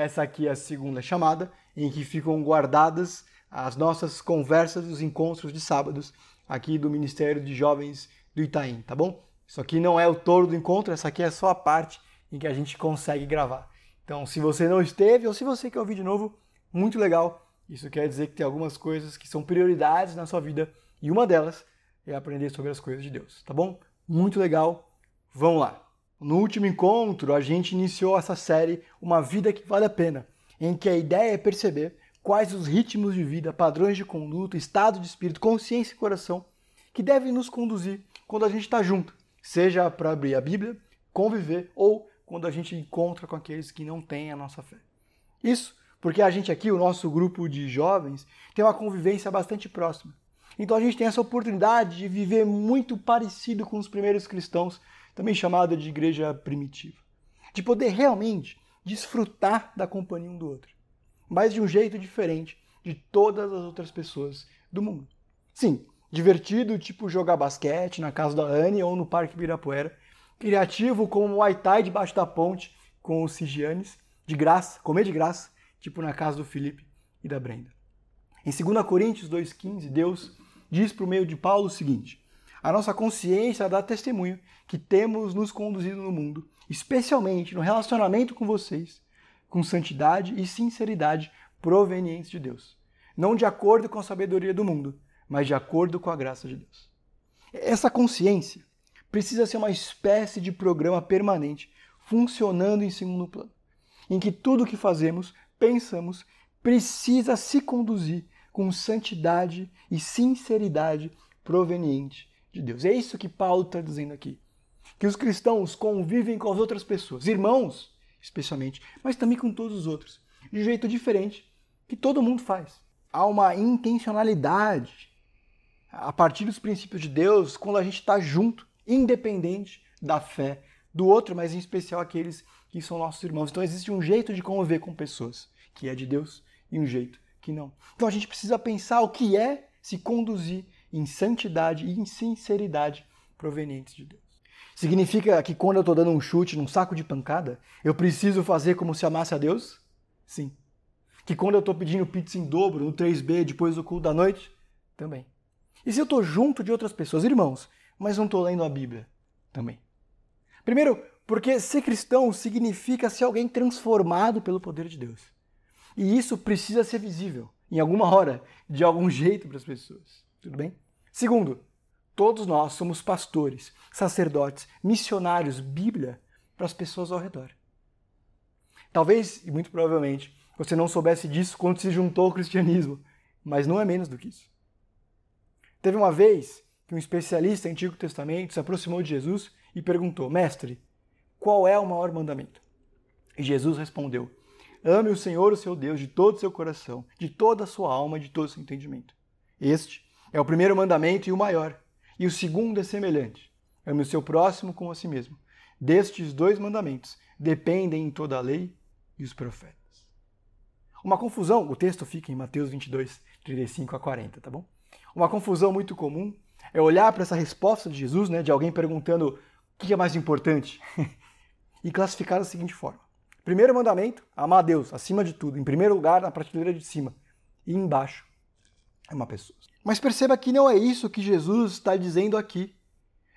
essa aqui é a segunda chamada, em que ficam guardadas as nossas conversas, os encontros de sábados aqui do Ministério de Jovens do Itaim, tá bom? Isso aqui não é o todo do encontro, essa aqui é só a parte em que a gente consegue gravar. Então, se você não esteve ou se você quer ouvir de novo, muito legal. Isso quer dizer que tem algumas coisas que são prioridades na sua vida e uma delas é aprender sobre as coisas de Deus, tá bom? Muito legal. Vamos lá. No último encontro, a gente iniciou essa série Uma Vida que Vale a Pena, em que a ideia é perceber quais os ritmos de vida, padrões de conduta, estado de espírito, consciência e coração que devem nos conduzir quando a gente está junto, seja para abrir a Bíblia, conviver ou quando a gente encontra com aqueles que não têm a nossa fé. Isso porque a gente aqui, o nosso grupo de jovens, tem uma convivência bastante próxima. Então a gente tem essa oportunidade de viver muito parecido com os primeiros cristãos, também chamada de igreja primitiva. De poder realmente desfrutar da companhia um do outro mas de um jeito diferente de todas as outras pessoas do mundo. Sim, divertido, tipo jogar basquete na casa da Anne ou no Parque Ibirapuera. Criativo, como um Muay Thai debaixo da ponte com os Sigianes. De graça, comer de graça, tipo na casa do Felipe e da Brenda. Em 2 Coríntios 2,15, Deus diz por meio de Paulo o seguinte: A nossa consciência dá testemunho que temos nos conduzido no mundo, especialmente no relacionamento com vocês, com santidade e sinceridade provenientes de Deus. Não de acordo com a sabedoria do mundo, mas de acordo com a graça de Deus. Essa consciência precisa ser uma espécie de programa permanente, funcionando em segundo plano, em que tudo o que fazemos, pensamos, precisa se conduzir com santidade e sinceridade proveniente de Deus. É isso que Paulo está dizendo aqui. Que os cristãos convivem com as outras pessoas, irmãos, especialmente, mas também com todos os outros, de jeito diferente que todo mundo faz. Há uma intencionalidade a partir dos princípios de Deus quando a gente está junto, independente da fé do outro, mas em especial aqueles que são nossos irmãos. Então existe um jeito de conviver com pessoas que é de Deus e um jeito que não. Então a gente precisa pensar o que é se conduzir em santidade e em sinceridade provenientes de Deus. Significa que quando eu estou dando um chute num saco de pancada, eu preciso fazer como se amasse a Deus? Sim. Que quando eu estou pedindo pizza em dobro no 3B depois do culto da noite? Também. E se eu estou junto de outras pessoas, irmãos, mas não estou lendo a Bíblia? Também. Primeiro, porque ser cristão significa ser alguém transformado pelo poder de Deus. E isso precisa ser visível, em alguma hora, de algum jeito para as pessoas. Tudo bem? Segundo, Todos nós somos pastores, sacerdotes, missionários, Bíblia para as pessoas ao redor. Talvez, e muito provavelmente, você não soubesse disso quando se juntou ao cristianismo, mas não é menos do que isso. Teve uma vez que um especialista em Antigo Testamento se aproximou de Jesus e perguntou: Mestre, qual é o maior mandamento? E Jesus respondeu: Ame o Senhor, o seu Deus, de todo o seu coração, de toda a sua alma de todo o seu entendimento. Este é o primeiro mandamento e o maior. E o segundo é semelhante: ame o seu próximo como a si mesmo. Destes dois mandamentos dependem em toda a lei e os profetas. Uma confusão, o texto fica em Mateus 22, 35 a 40, tá bom? Uma confusão muito comum é olhar para essa resposta de Jesus, né, de alguém perguntando o que é mais importante, e classificar da seguinte forma: primeiro mandamento, amar a Deus acima de tudo, em primeiro lugar, na prateleira de cima, e embaixo, amar pessoas. Mas perceba que não é isso que Jesus está dizendo aqui.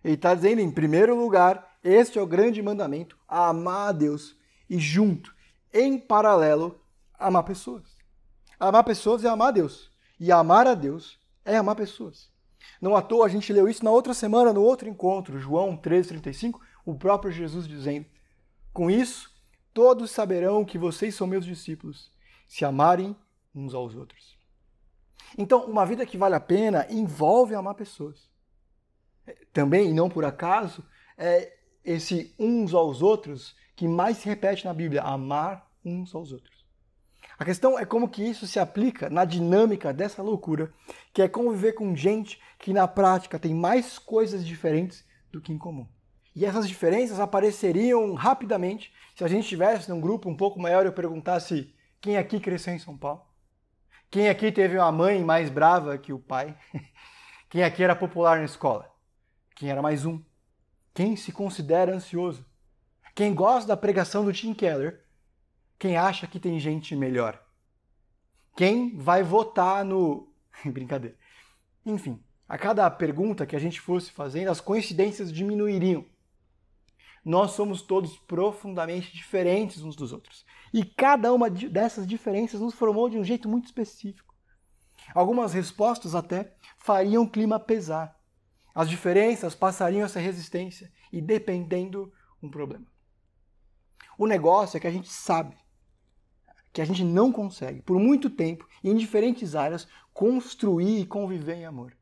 Ele está dizendo, em primeiro lugar, este é o grande mandamento: amar a Deus. E junto, em paralelo, amar pessoas. Amar pessoas é amar a Deus. E amar a Deus é amar pessoas. Não à toa a gente leu isso na outra semana, no outro encontro, João 13,35, o próprio Jesus dizendo: Com isso, todos saberão que vocês são meus discípulos, se amarem uns aos outros. Então, uma vida que vale a pena envolve amar pessoas. Também, e não por acaso, é esse uns aos outros que mais se repete na Bíblia, amar uns aos outros. A questão é como que isso se aplica na dinâmica dessa loucura, que é conviver com gente que na prática tem mais coisas diferentes do que em comum. E essas diferenças apareceriam rapidamente se a gente estivesse num grupo um pouco maior e eu perguntasse quem aqui cresceu em São Paulo. Quem aqui teve uma mãe mais brava que o pai? Quem aqui era popular na escola? Quem era mais um? Quem se considera ansioso? Quem gosta da pregação do Tim Keller? Quem acha que tem gente melhor? Quem vai votar no. Brincadeira. Enfim, a cada pergunta que a gente fosse fazendo, as coincidências diminuiriam. Nós somos todos profundamente diferentes uns dos outros. E cada uma dessas diferenças nos formou de um jeito muito específico. Algumas respostas até fariam o clima pesar. As diferenças passariam a ser resistência e dependendo um problema. O negócio é que a gente sabe que a gente não consegue, por muito tempo, em diferentes áreas, construir e conviver em amor.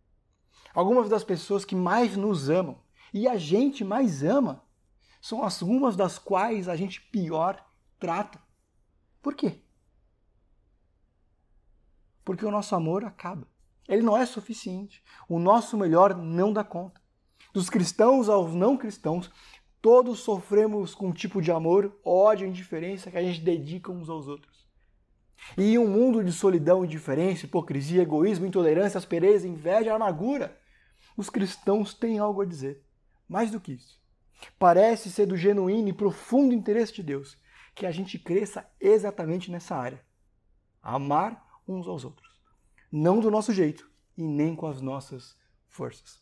Algumas das pessoas que mais nos amam e a gente mais ama são algumas das quais a gente pior trata. Por quê? Porque o nosso amor acaba. Ele não é suficiente. O nosso melhor não dá conta. Dos cristãos aos não cristãos, todos sofremos com um tipo de amor, ódio indiferença que a gente dedica uns aos outros. E em um mundo de solidão, indiferença, hipocrisia, egoísmo, intolerância, aspereza, inveja, amargura, os cristãos têm algo a dizer. Mais do que isso. Parece ser do genuíno e profundo interesse de Deus que a gente cresça exatamente nessa área. Amar uns aos outros. Não do nosso jeito e nem com as nossas forças.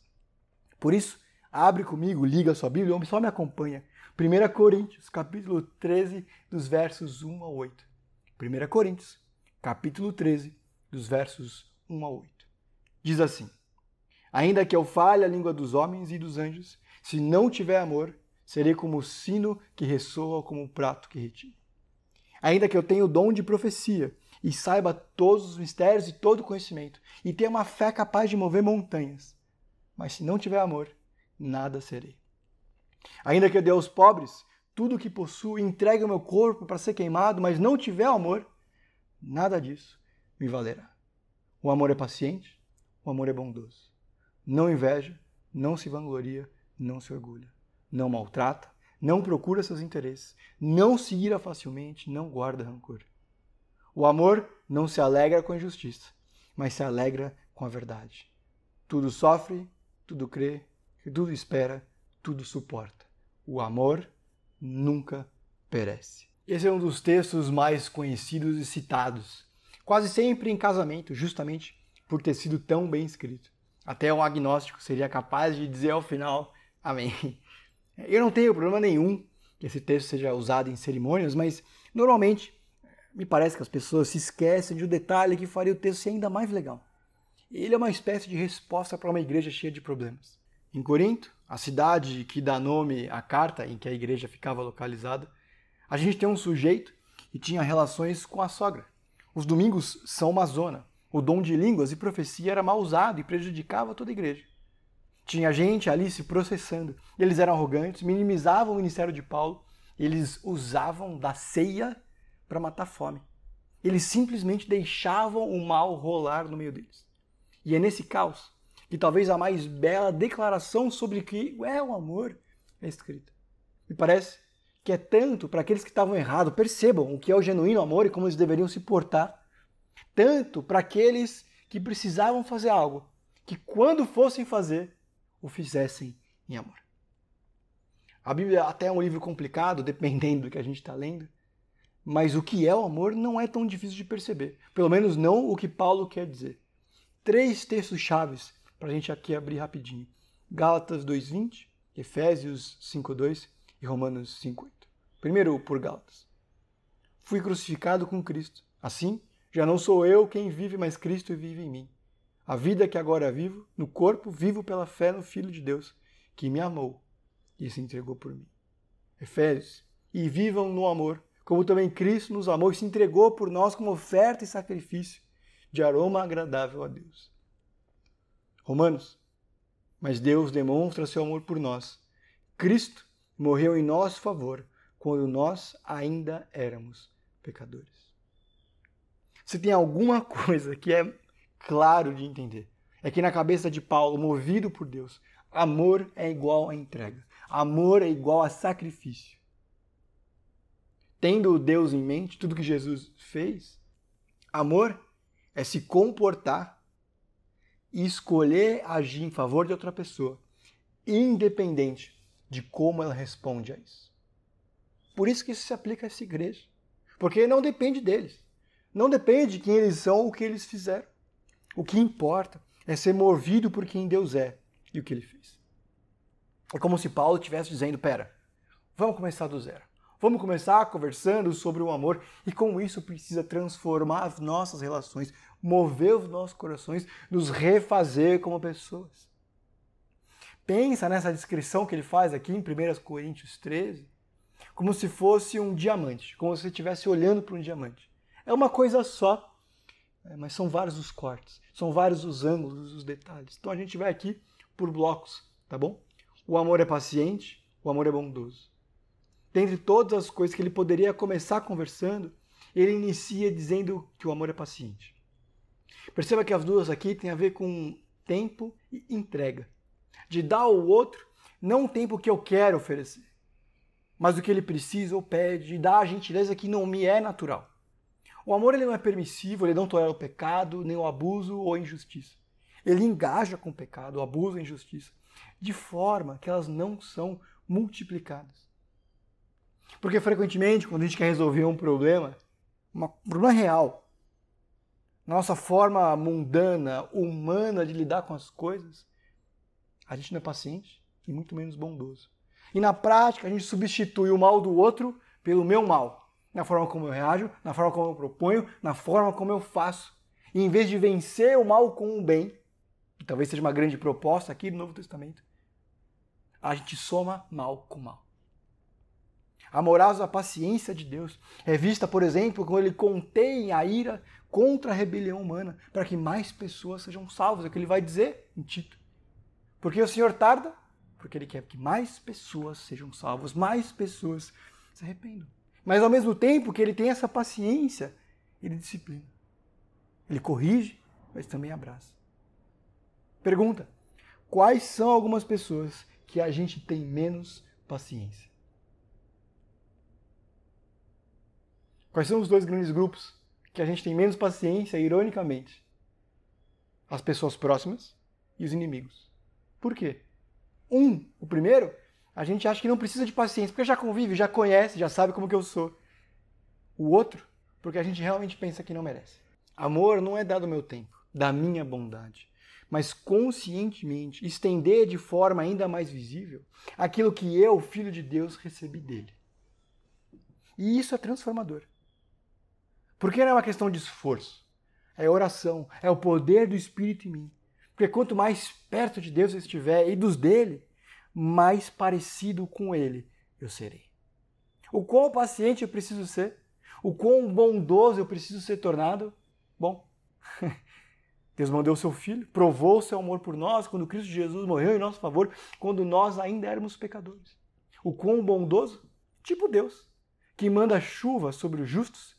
Por isso, abre comigo, liga a sua Bíblia, ou só me acompanha. 1 Coríntios, capítulo 13, dos versos 1 a 8. 1 Coríntios, capítulo 13, dos versos 1 a 8. Diz assim: Ainda que eu fale a língua dos homens e dos anjos, se não tiver amor, serei como o sino que ressoa como o prato que retira. Ainda que eu tenha o dom de profecia e saiba todos os mistérios e todo o conhecimento, e tenha uma fé capaz de mover montanhas, mas se não tiver amor, nada serei. Ainda que eu dê aos pobres tudo o que possuo e entregue o meu corpo para ser queimado, mas não tiver amor, nada disso me valerá. O amor é paciente, o amor é bondoso. Não inveja, não se vangloria, não se orgulha, não maltrata, não procura seus interesses, não se ira facilmente, não guarda rancor. O amor não se alegra com a injustiça, mas se alegra com a verdade. Tudo sofre, tudo crê, tudo espera, tudo suporta. O amor nunca perece. Esse é um dos textos mais conhecidos e citados, quase sempre em casamento, justamente por ter sido tão bem escrito. Até um agnóstico seria capaz de dizer ao final Amém. Eu não tenho problema nenhum que esse texto seja usado em cerimônias, mas normalmente me parece que as pessoas se esquecem de um detalhe que faria o texto ser ainda mais legal. Ele é uma espécie de resposta para uma igreja cheia de problemas. Em Corinto, a cidade que dá nome à carta em que a igreja ficava localizada, a gente tem um sujeito que tinha relações com a sogra. Os domingos são uma zona. O dom de línguas e profecia era mal usado e prejudicava toda a igreja. Tinha gente ali se processando. Eles eram arrogantes, minimizavam o ministério de Paulo, eles usavam da ceia para matar fome. Eles simplesmente deixavam o mal rolar no meio deles. E é nesse caos que talvez a mais bela declaração sobre o que é o amor é escrita. Me parece que é tanto para aqueles que estavam errados, percebam o que é o genuíno amor e como eles deveriam se portar, tanto para aqueles que precisavam fazer algo, que quando fossem fazer, o fizessem em amor. A Bíblia até é um livro complicado, dependendo do que a gente está lendo, mas o que é o amor não é tão difícil de perceber. Pelo menos não o que Paulo quer dizer. Três textos chaves para a gente aqui abrir rapidinho. Gálatas 2.20, Efésios 5.2 e Romanos 5.8. Primeiro por Gálatas. Fui crucificado com Cristo. Assim, já não sou eu quem vive, mas Cristo vive em mim. A vida que agora vivo, no corpo, vivo pela fé no Filho de Deus, que me amou e se entregou por mim. Efésios. E vivam no amor, como também Cristo nos amou e se entregou por nós como oferta e sacrifício de aroma agradável a Deus. Romanos. Mas Deus demonstra seu amor por nós. Cristo morreu em nosso favor quando nós ainda éramos pecadores. Se tem alguma coisa que é claro de entender. É que na cabeça de Paulo, movido por Deus, amor é igual a entrega. Amor é igual a sacrifício. Tendo Deus em mente, tudo que Jesus fez, amor é se comportar e escolher agir em favor de outra pessoa, independente de como ela responde a isso. Por isso que isso se aplica a essa igreja. Porque não depende deles. Não depende de quem eles são ou o que eles fizeram. O que importa é ser movido por quem Deus é e o que ele fez. É como se Paulo estivesse dizendo: pera, vamos começar do zero. Vamos começar conversando sobre o amor e como isso precisa transformar as nossas relações, mover os nossos corações, nos refazer como pessoas. Pensa nessa descrição que ele faz aqui em 1 Coríntios 13, como se fosse um diamante, como se estivesse olhando para um diamante. É uma coisa só, é, mas são vários os cortes, são vários os ângulos, os detalhes. Então a gente vai aqui por blocos, tá bom? O amor é paciente, o amor é bondoso. Dentre todas as coisas que ele poderia começar conversando, ele inicia dizendo que o amor é paciente. Perceba que as duas aqui têm a ver com tempo e entrega. De dar ao outro não o tempo que eu quero oferecer, mas o que ele precisa ou pede, de dar a gentileza que não me é natural. O amor ele não é permissivo, ele não tolera o pecado, nem o abuso ou a injustiça. Ele engaja com o pecado, o abuso e a injustiça, de forma que elas não são multiplicadas. Porque frequentemente, quando a gente quer resolver um problema, um problema real, nossa forma mundana, humana de lidar com as coisas, a gente não é paciente e muito menos bondoso. E na prática, a gente substitui o mal do outro pelo meu mal. Na forma como eu reajo, na forma como eu proponho, na forma como eu faço. E em vez de vencer o mal com o bem, que talvez seja uma grande proposta aqui do Novo Testamento, a gente soma mal com mal. A moral a paciência de Deus é vista, por exemplo, quando ele contém a ira contra a rebelião humana, para que mais pessoas sejam salvas. É o que ele vai dizer em Tito. Porque o Senhor tarda? Porque ele quer que mais pessoas sejam salvas, mais pessoas se arrependam. Mas ao mesmo tempo que ele tem essa paciência, ele disciplina. Ele corrige, mas também abraça. Pergunta: quais são algumas pessoas que a gente tem menos paciência? Quais são os dois grandes grupos que a gente tem menos paciência, ironicamente? As pessoas próximas e os inimigos. Por quê? Um, o primeiro, a gente acha que não precisa de paciência, porque já convive, já conhece, já sabe como que eu sou. O outro, porque a gente realmente pensa que não merece. Amor não é dado meu tempo, da minha bondade, mas conscientemente estender de forma ainda mais visível aquilo que eu, filho de Deus, recebi dele. E isso é transformador. Porque não é uma questão de esforço, é oração, é o poder do Espírito em mim. Porque quanto mais perto de Deus eu estiver e dos dele, mais parecido com ele eu serei. O quão paciente eu preciso ser? O quão bondoso eu preciso ser tornado? Bom, Deus mandou o seu Filho, provou o seu amor por nós quando Cristo Jesus morreu em nosso favor, quando nós ainda éramos pecadores. O quão bondoso? Tipo Deus, que manda chuva sobre os justos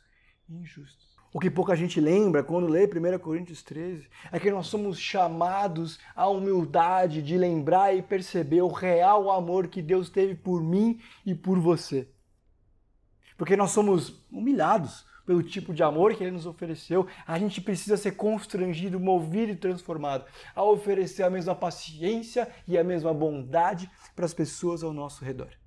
injustos. O que pouca gente lembra quando lê 1 Coríntios 13 é que nós somos chamados à humildade de lembrar e perceber o real amor que Deus teve por mim e por você. Porque nós somos humilhados pelo tipo de amor que ele nos ofereceu, a gente precisa ser constrangido, movido e transformado a oferecer a mesma paciência e a mesma bondade para as pessoas ao nosso redor.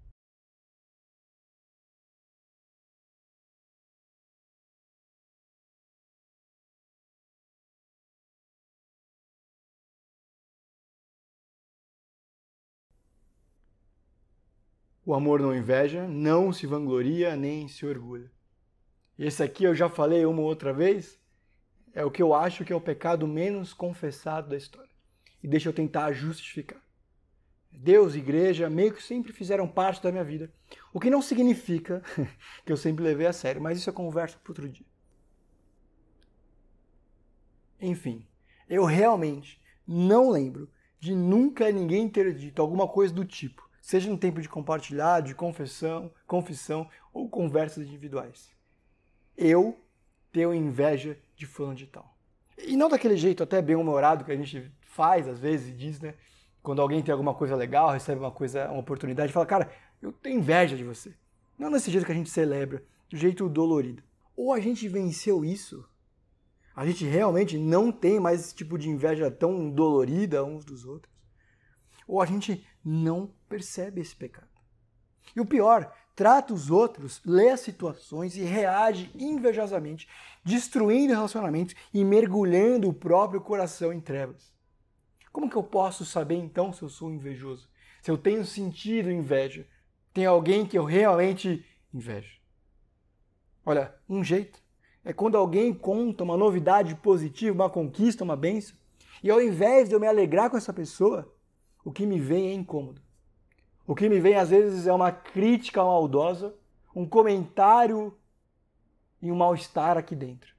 O amor não inveja, não se vangloria nem se orgulha. Esse aqui eu já falei uma outra vez, é o que eu acho que é o pecado menos confessado da história. E deixa eu tentar justificar. Deus e igreja meio que sempre fizeram parte da minha vida. O que não significa que eu sempre levei a sério, mas isso é conversa para outro dia. Enfim, eu realmente não lembro de nunca ninguém ter dito alguma coisa do tipo: seja no tempo de compartilhar, de confissão, confissão ou conversas individuais. Eu tenho inveja de fulano de tal. E não daquele jeito até bem humorado que a gente faz às vezes e diz, né? Quando alguém tem alguma coisa legal, recebe uma coisa, uma oportunidade, fala, cara, eu tenho inveja de você. Não desse jeito que a gente celebra, do jeito dolorido. Ou a gente venceu isso, a gente realmente não tem mais esse tipo de inveja tão dolorida uns dos outros. Ou a gente não percebe esse pecado. E o pior, trata os outros, lê as situações e reage invejosamente, destruindo relacionamentos e mergulhando o próprio coração em trevas. Como que eu posso saber então se eu sou invejoso? Se eu tenho sentido inveja? Tem alguém que eu realmente invejo? Olha, um jeito é quando alguém conta uma novidade positiva, uma conquista, uma benção, e ao invés de eu me alegrar com essa pessoa, o que me vem é incômodo. O que me vem às vezes é uma crítica maldosa, um comentário e um mal-estar aqui dentro.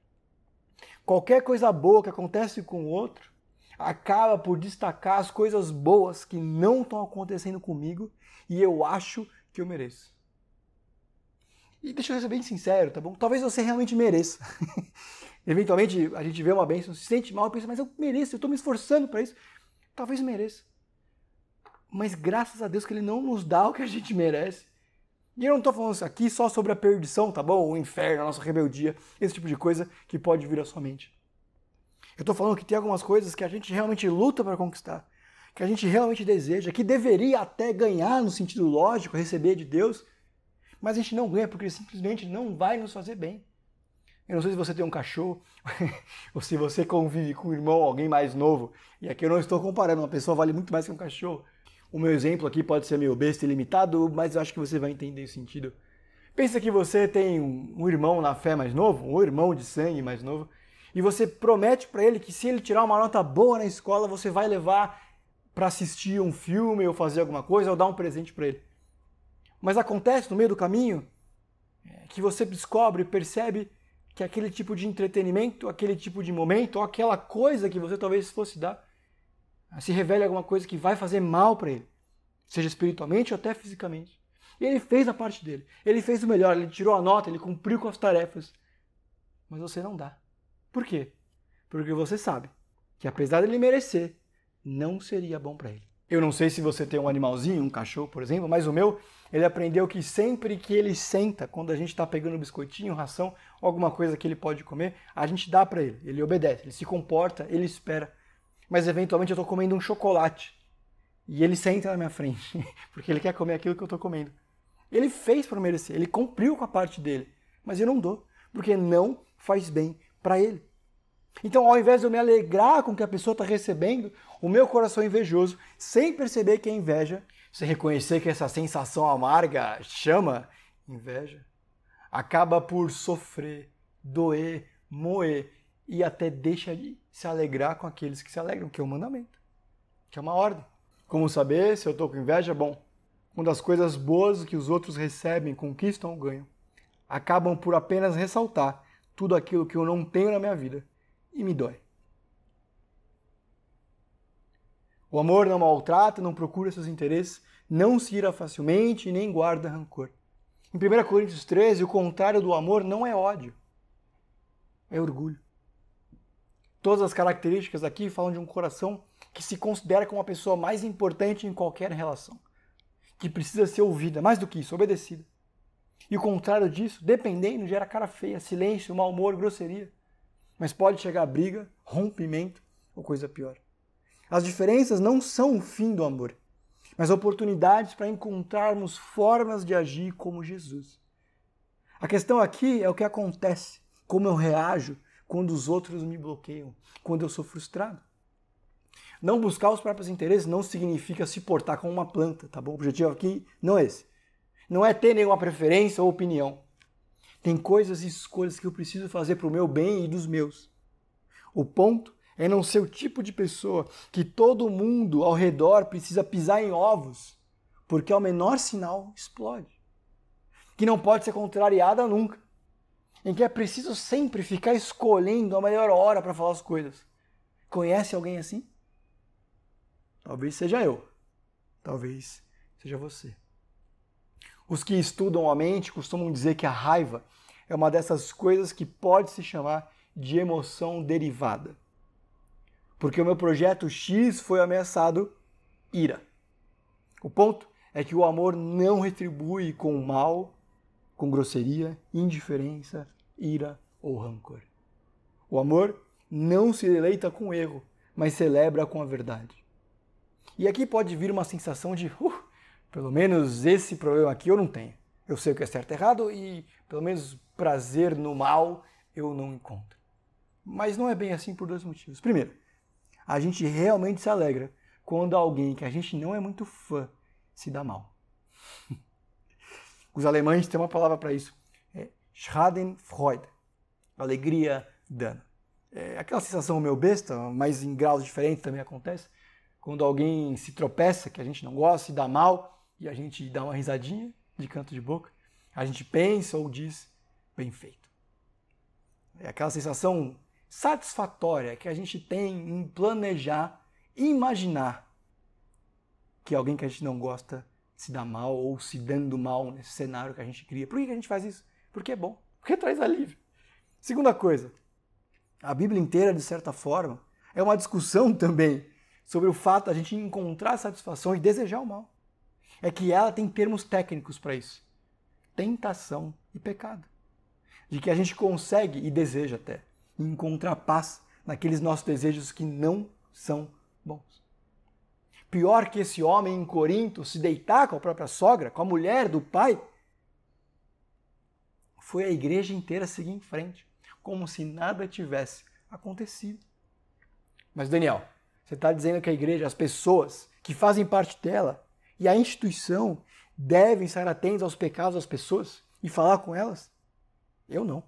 Qualquer coisa boa que acontece com o outro acaba por destacar as coisas boas que não estão acontecendo comigo e eu acho que eu mereço. E deixa eu ser bem sincero, tá bom? Talvez você realmente mereça. Eventualmente a gente vê uma bênção, se sente mal e pensa, mas eu mereço, eu estou me esforçando para isso. Talvez mereça mas graças a Deus que ele não nos dá o que a gente merece. E eu não estou falando aqui só sobre a perdição, tá bom? O inferno, a nossa rebeldia, esse tipo de coisa que pode vir à sua mente. Eu estou falando que tem algumas coisas que a gente realmente luta para conquistar, que a gente realmente deseja, que deveria até ganhar no sentido lógico, receber de Deus, mas a gente não ganha porque simplesmente não vai nos fazer bem. Eu não sei se você tem um cachorro ou se você convive com um irmão, alguém mais novo. E aqui eu não estou comparando, uma pessoa vale muito mais que um cachorro. O meu exemplo aqui pode ser meio besta e limitado, mas eu acho que você vai entender o sentido. Pensa que você tem um irmão na fé mais novo, um irmão de sangue mais novo, e você promete para ele que se ele tirar uma nota boa na escola, você vai levar para assistir um filme ou fazer alguma coisa ou dar um presente para ele. Mas acontece no meio do caminho é, que você descobre percebe que aquele tipo de entretenimento, aquele tipo de momento, ou aquela coisa que você talvez fosse dar, se revele alguma coisa que vai fazer mal para ele, seja espiritualmente ou até fisicamente. E ele fez a parte dele. Ele fez o melhor, ele tirou a nota, ele cumpriu com as tarefas. Mas você não dá. Por quê? Porque você sabe que apesar dele merecer, não seria bom para ele. Eu não sei se você tem um animalzinho, um cachorro, por exemplo, mas o meu, ele aprendeu que sempre que ele senta, quando a gente está pegando um biscoitinho, ração, alguma coisa que ele pode comer, a gente dá para ele. Ele obedece, ele se comporta, ele espera mas eventualmente eu estou comendo um chocolate e ele senta na minha frente, porque ele quer comer aquilo que eu estou comendo. Ele fez para merecer, ele cumpriu com a parte dele, mas eu não dou, porque não faz bem para ele. Então, ao invés de eu me alegrar com o que a pessoa está recebendo, o meu coração invejoso, sem perceber que é inveja, sem reconhecer que essa sensação amarga chama inveja, acaba por sofrer, doer, moer e até deixa de se alegrar com aqueles que se alegram, que é um mandamento, que é uma ordem. Como saber se eu estou com inveja? Bom, quando as coisas boas que os outros recebem, conquistam ou ganham, acabam por apenas ressaltar tudo aquilo que eu não tenho na minha vida e me dói. O amor não maltrata, não procura seus interesses, não se ira facilmente e nem guarda rancor. Em 1 Coríntios 13, o contrário do amor não é ódio, é orgulho. Todas as características aqui falam de um coração que se considera como a pessoa mais importante em qualquer relação, que precisa ser ouvida, mais do que isso, obedecida. E o contrário disso, dependendo, gera cara feia, silêncio, mau humor, grosseria. Mas pode chegar a briga, rompimento ou coisa pior. As diferenças não são o fim do amor, mas oportunidades para encontrarmos formas de agir como Jesus. A questão aqui é o que acontece, como eu reajo quando os outros me bloqueiam, quando eu sou frustrado. Não buscar os próprios interesses não significa se portar como uma planta, tá bom? O objetivo aqui não é esse. Não é ter nenhuma preferência ou opinião. Tem coisas e escolhas que eu preciso fazer para o meu bem e dos meus. O ponto é não ser o tipo de pessoa que todo mundo ao redor precisa pisar em ovos, porque ao menor sinal explode. Que não pode ser contrariada nunca em que é preciso sempre ficar escolhendo a melhor hora para falar as coisas. Conhece alguém assim? Talvez seja eu. Talvez seja você. Os que estudam a mente costumam dizer que a raiva é uma dessas coisas que pode se chamar de emoção derivada. Porque o meu projeto X foi ameaçado ira. O ponto é que o amor não retribui com mal, com grosseria, indiferença, ira ou rancor. O amor não se deleita com o erro, mas celebra com a verdade. E aqui pode vir uma sensação de, uh, pelo menos esse problema aqui eu não tenho. Eu sei o que é certo e errado e, pelo menos, prazer no mal eu não encontro. Mas não é bem assim por dois motivos. Primeiro, a gente realmente se alegra quando alguém que a gente não é muito fã se dá mal. Os alemães têm uma palavra para isso. Schadenfreude. Alegria dano. É aquela sensação meio besta, mas em graus diferentes também acontece. Quando alguém se tropeça, que a gente não gosta, se dá mal, e a gente dá uma risadinha de canto de boca. A gente pensa ou diz, bem feito. É aquela sensação satisfatória que a gente tem em planejar e imaginar que alguém que a gente não gosta se dá mal ou se dando mal nesse cenário que a gente cria. Por que a gente faz isso? Porque é bom, porque traz alívio. Segunda coisa, a Bíblia inteira, de certa forma, é uma discussão também sobre o fato de a gente encontrar satisfação e desejar o mal. É que ela tem termos técnicos para isso: tentação e pecado. De que a gente consegue e deseja até encontrar paz naqueles nossos desejos que não são bons. Pior que esse homem em Corinto se deitar com a própria sogra, com a mulher do pai, foi a igreja inteira seguir em frente, como se nada tivesse acontecido. Mas, Daniel, você está dizendo que a igreja, as pessoas que fazem parte dela e a instituição devem estar atentos aos pecados das pessoas e falar com elas? Eu não.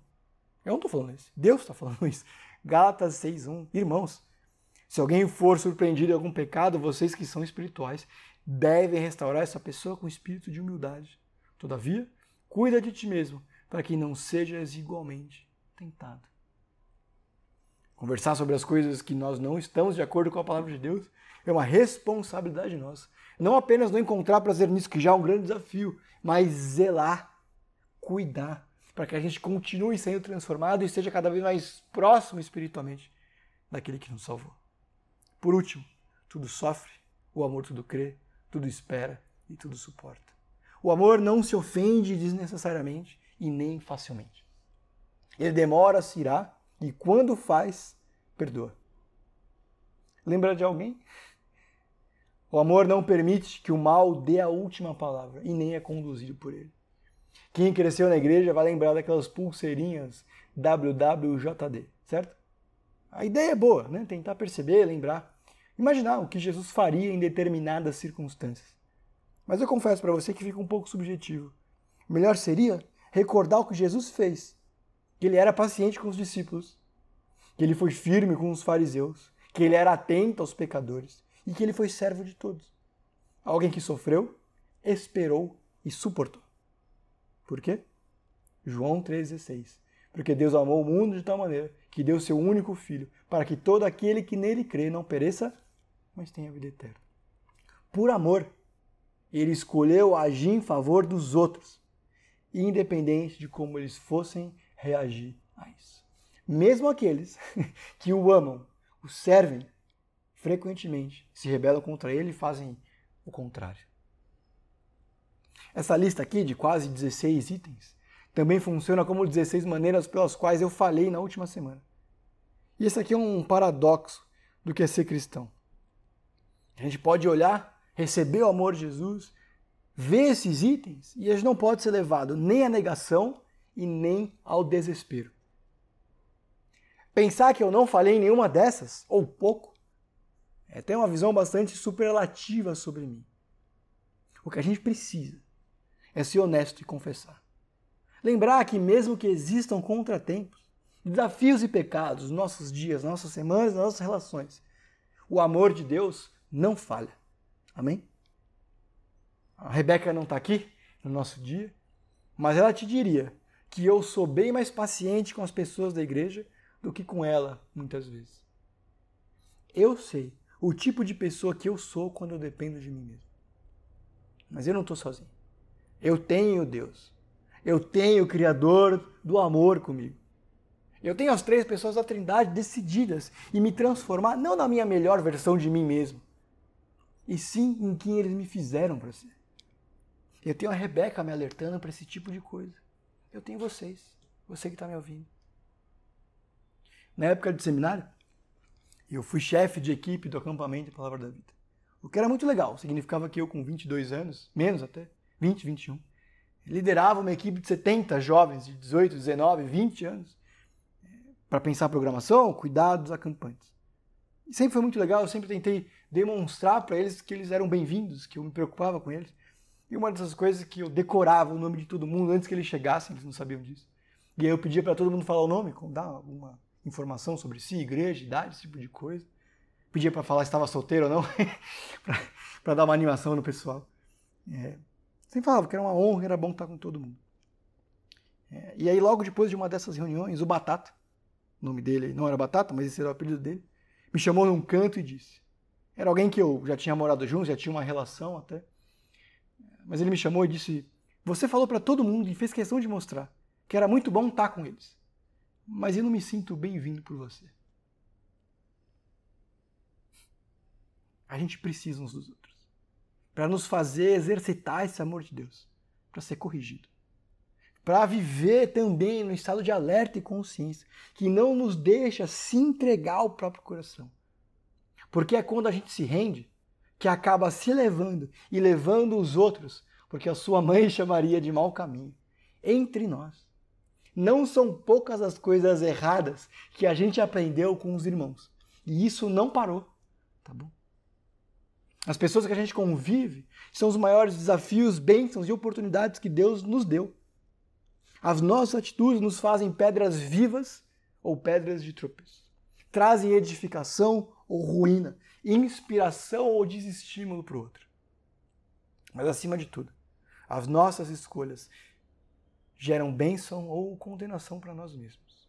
Eu não estou falando isso. Deus está falando isso. Gálatas 6.1. Irmãos, se alguém for surpreendido em algum pecado, vocês que são espirituais devem restaurar essa pessoa com espírito de humildade. Todavia, cuida de ti mesmo, para que não sejas igualmente tentado. Conversar sobre as coisas que nós não estamos de acordo com a palavra de Deus é uma responsabilidade nossa. Não apenas não encontrar prazer nisso, que já é um grande desafio, mas zelar, cuidar, para que a gente continue sendo transformado e seja cada vez mais próximo espiritualmente daquele que nos salvou. Por último, tudo sofre, o amor tudo crê, tudo espera e tudo suporta. O amor não se ofende desnecessariamente e nem facilmente. Ele demora, se irá e quando faz, perdoa. Lembra de alguém? O amor não permite que o mal dê a última palavra e nem é conduzido por ele. Quem cresceu na igreja vai lembrar daquelas pulseirinhas WWJD, certo? A ideia é boa, né? Tentar perceber, lembrar, imaginar o que Jesus faria em determinadas circunstâncias. Mas eu confesso para você que fica um pouco subjetivo. Melhor seria recordar o que Jesus fez, que ele era paciente com os discípulos, que ele foi firme com os fariseus, que ele era atento aos pecadores e que ele foi servo de todos. Alguém que sofreu, esperou e suportou. Por quê? João 3,16. Porque Deus amou o mundo de tal maneira que deu seu único filho, para que todo aquele que nele crê não pereça, mas tenha vida eterna. Por amor, ele escolheu agir em favor dos outros, independente de como eles fossem reagir a isso. Mesmo aqueles que o amam, o servem, frequentemente se rebelam contra ele e fazem o contrário. Essa lista aqui de quase 16 itens também funciona como 16 maneiras pelas quais eu falei na última semana. E esse aqui é um paradoxo do que é ser cristão. A gente pode olhar, receber o amor de Jesus, ver esses itens e a gente não pode ser levado nem à negação e nem ao desespero. Pensar que eu não falei em nenhuma dessas, ou pouco, é ter uma visão bastante superlativa sobre mim. O que a gente precisa é ser honesto e confessar. Lembrar que, mesmo que existam contratempos, desafios e pecados nos nossos dias, nas nossas semanas, nas nossas relações, o amor de Deus não falha. Amém? A Rebeca não está aqui no nosso dia, mas ela te diria que eu sou bem mais paciente com as pessoas da igreja do que com ela, muitas vezes. Eu sei o tipo de pessoa que eu sou quando eu dependo de mim mesmo. Mas eu não estou sozinho. Eu tenho Deus. Eu tenho o Criador do amor comigo. Eu tenho as três pessoas da Trindade decididas em me transformar não na minha melhor versão de mim mesmo, e sim em quem eles me fizeram para ser. Eu tenho a Rebeca me alertando para esse tipo de coisa. Eu tenho vocês, você que está me ouvindo. Na época de seminário, eu fui chefe de equipe do acampamento Palavra da Vida. O que era muito legal, significava que eu com 22 anos, menos até, 20, 21, liderava uma equipe de 70 jovens de 18, 19, 20 anos para pensar programação, cuidar dos acampantes. E sempre foi muito legal, eu sempre tentei demonstrar para eles que eles eram bem-vindos, que eu me preocupava com eles. E uma dessas coisas que eu decorava o nome de todo mundo antes que eles chegassem, eles não sabiam disso. E aí eu pedia para todo mundo falar o nome, dar alguma informação sobre si, igreja, idade, esse tipo de coisa. Pedia para falar se estava solteiro ou não, para dar uma animação no pessoal. É, sempre falava que era uma honra, era bom estar com todo mundo. É, e aí, logo depois de uma dessas reuniões, o Batata, o nome dele não era Batata, mas esse era o apelido dele, me chamou num canto e disse: era alguém que eu já tinha morado junto, já tinha uma relação até. Mas ele me chamou e disse: Você falou para todo mundo e fez questão de mostrar que era muito bom estar com eles. Mas eu não me sinto bem-vindo por você. A gente precisa uns dos outros para nos fazer exercitar esse amor de Deus, para ser corrigido. Para viver também no estado de alerta e consciência, que não nos deixa se entregar ao próprio coração porque é quando a gente se rende que acaba se levando e levando os outros, porque a sua mãe chamaria de mau caminho, entre nós. Não são poucas as coisas erradas que a gente aprendeu com os irmãos. E isso não parou, tá bom? As pessoas que a gente convive são os maiores desafios, bênçãos e oportunidades que Deus nos deu. As nossas atitudes nos fazem pedras vivas ou pedras de tropeço. Trazem edificação ou ruína, inspiração ou desestímulo para o outro. Mas acima de tudo, as nossas escolhas geram bênção ou condenação para nós mesmos.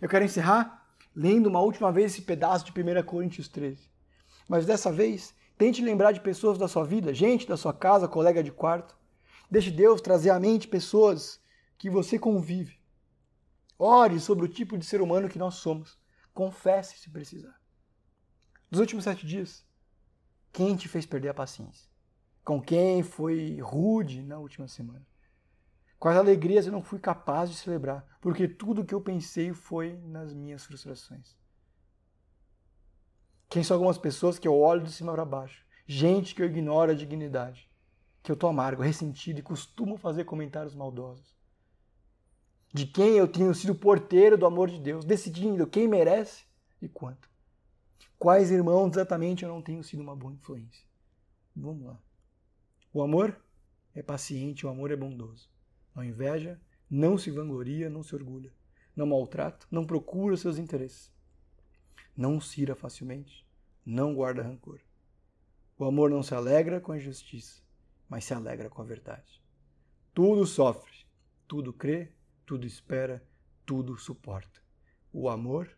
Eu quero encerrar lendo uma última vez esse pedaço de 1 Coríntios 13. Mas dessa vez, tente lembrar de pessoas da sua vida, gente da sua casa, colega de quarto. Deixe Deus trazer à mente pessoas que você convive. Ore sobre o tipo de ser humano que nós somos. Confesse se precisar. Dos últimos sete dias, quem te fez perder a paciência? Com quem foi rude na última semana? Quais alegrias eu não fui capaz de celebrar, porque tudo que eu pensei foi nas minhas frustrações. Quem são algumas pessoas que eu olho de cima para baixo? Gente que eu ignoro a dignidade, que eu tô amargo, ressentido e costumo fazer comentários maldosos. De quem eu tenho sido porteiro do amor de Deus, decidindo quem merece e quanto. Quais irmãos exatamente eu não tenho sido uma boa influência? Vamos lá. O amor é paciente, o amor é bondoso. Não inveja, não se vangloria, não se orgulha. Não maltrata, não procura seus interesses. Não se facilmente, não guarda rancor. O amor não se alegra com a injustiça, mas se alegra com a verdade. Tudo sofre, tudo crê, tudo espera, tudo suporta. O amor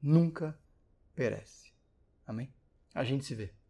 nunca perece. Amém? A gente se vê.